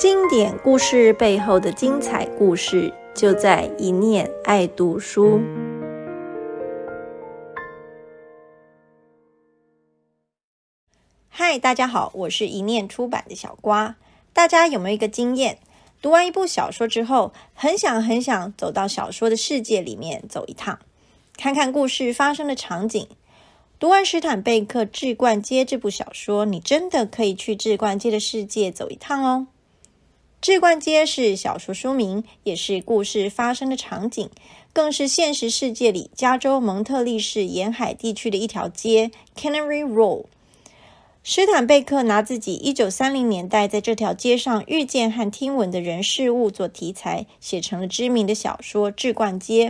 经典故事背后的精彩故事，就在一念爱读书。嗨，大家好，我是一念出版的小瓜。大家有没有一个经验？读完一部小说之后，很想很想走到小说的世界里面走一趟，看看故事发生的场景。读完史坦贝克《志冠街》这部小说，你真的可以去志冠街的世界走一趟哦。志冠街是小说书名，也是故事发生的场景，更是现实世界里加州蒙特利市沿海地区的一条街 ——Canary Row。史坦贝克拿自己一九三零年代在这条街上遇见和听闻的人事物做题材，写成了知名的小说《志冠街》，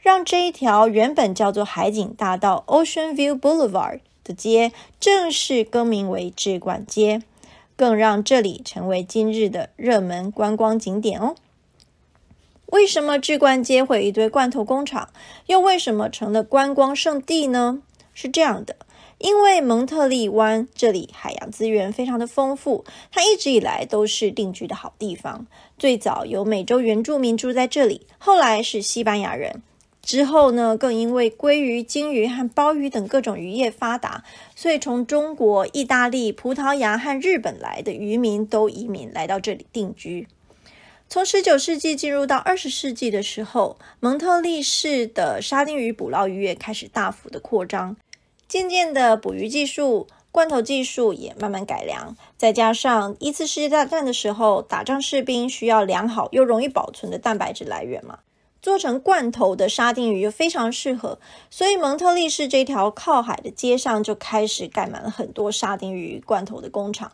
让这一条原本叫做海景大道 （Ocean View Boulevard） 的街正式更名为志冠街。更让这里成为今日的热门观光景点哦。为什么志冠街会一堆罐头工厂？又为什么成了观光胜地呢？是这样的，因为蒙特利湾这里海洋资源非常的丰富，它一直以来都是定居的好地方。最早有美洲原住民住在这里，后来是西班牙人。之后呢，更因为鲑鱼、金鱼和鲍鱼等各种渔业发达，所以从中国、意大利、葡萄牙和日本来的渔民都移民来到这里定居。从十九世纪进入到二十世纪的时候，蒙特利市的沙丁鱼捕捞渔业开始大幅的扩张，渐渐的捕鱼技术、罐头技术也慢慢改良，再加上一次世界大战的时候，打仗士兵需要良好又容易保存的蛋白质来源嘛。做成罐头的沙丁鱼又非常适合，所以蒙特利市这条靠海的街上就开始盖满了很多沙丁鱼罐头的工厂。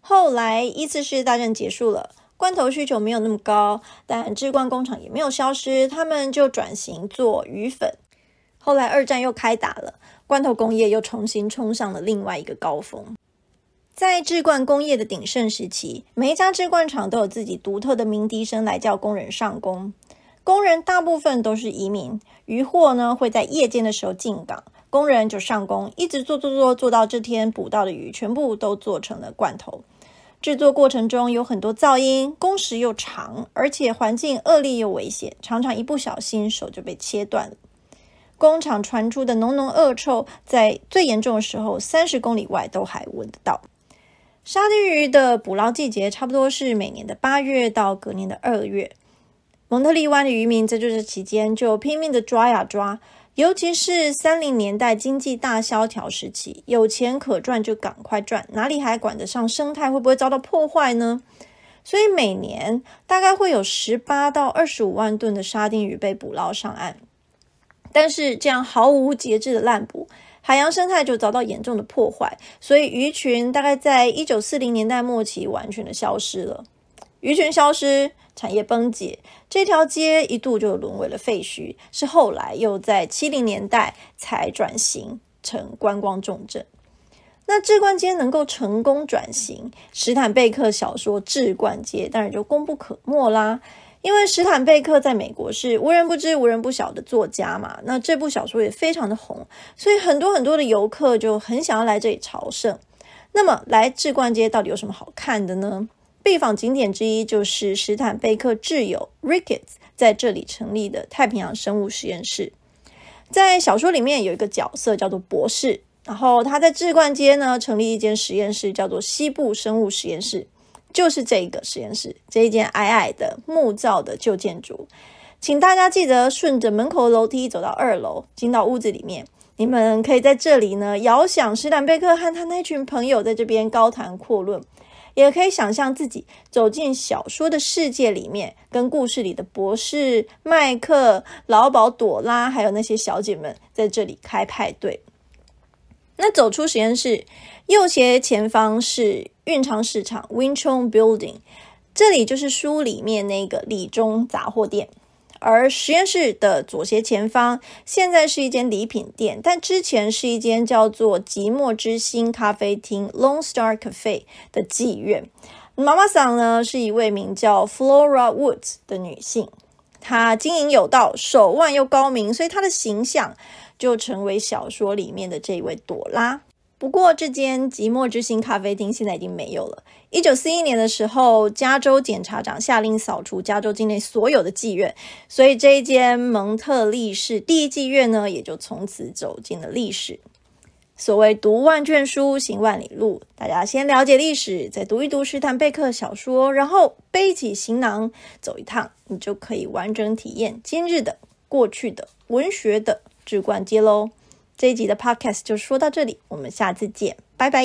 后来一次世界大战结束了，罐头需求没有那么高，但制罐工厂也没有消失，他们就转型做鱼粉。后来二战又开打了，罐头工业又重新冲上了另外一个高峰。在制罐工业的鼎盛时期，每一家制罐厂都有自己独特的鸣笛声来叫工人上工。工人大部分都是移民，渔获呢会在夜间的时候进港，工人就上工，一直做做做，做到这天捕到的鱼全部都做成了罐头。制作过程中有很多噪音，工时又长，而且环境恶劣又危险，常常一不小心手就被切断了。工厂传出的浓浓恶臭，在最严重的时候，三十公里外都还闻得到。沙丁鱼的捕捞季节差不多是每年的八月到隔年的二月。蒙特利湾的渔民在这期间就拼命的抓呀抓，尤其是三零年代经济大萧条时期，有钱可赚就赶快赚，哪里还管得上生态会不会遭到破坏呢？所以每年大概会有十八到二十五万吨的沙丁鱼被捕捞上岸。但是这样毫无节制的滥捕，海洋生态就遭到严重的破坏，所以鱼群大概在一九四零年代末期完全的消失了。鱼群消失。产业崩解，这条街一度就沦为了废墟，是后来又在七零年代才转型成观光重镇。那置冠街能够成功转型，史坦贝克小说《置冠街》当然就功不可没啦。因为史坦贝克在美国是无人不知、无人不晓的作家嘛，那这部小说也非常的红，所以很多很多的游客就很想要来这里朝圣。那么来置冠街到底有什么好看的呢？必访景点之一就是史坦贝克挚友 Ricketts 在这里成立的太平洋生物实验室。在小说里面有一个角色叫做博士，然后他在志冠街呢成立一间实验室，叫做西部生物实验室，就是这一个实验室，这一间矮矮的木造的旧建筑。请大家记得顺着门口的楼梯走到二楼，进到屋子里面，你们可以在这里呢遥想史坦贝克和他那群朋友在这边高谈阔论。也可以想象自己走进小说的世界里面，跟故事里的博士麦克、老鸨朵拉，还有那些小姐们在这里开派对。那走出实验室，右斜前方是运昌市场 （Winchon Building），这里就是书里面那个李中杂货店。而实验室的左斜前方，现在是一间礼品店，但之前是一间叫做“寂寞之星咖啡厅 ”（Lone Star Cafe） 的妓院。妈妈桑呢是一位名叫 Flora Woods 的女性，她经营有道，手腕又高明，所以她的形象就成为小说里面的这位朵拉。不过，这间寂寞之星咖啡厅现在已经没有了。一九四一年的时候，加州检察长下令扫除加州境内所有的妓院，所以这一间蒙特利市第一妓院呢，也就从此走进了历史。所谓读万卷书，行万里路，大家先了解历史，再读一读史坦贝克小说，然后背起行囊走一趟，你就可以完整体验今日的、过去的、文学的。置冠街喽！这一集的 podcast 就说到这里，我们下次见，拜拜。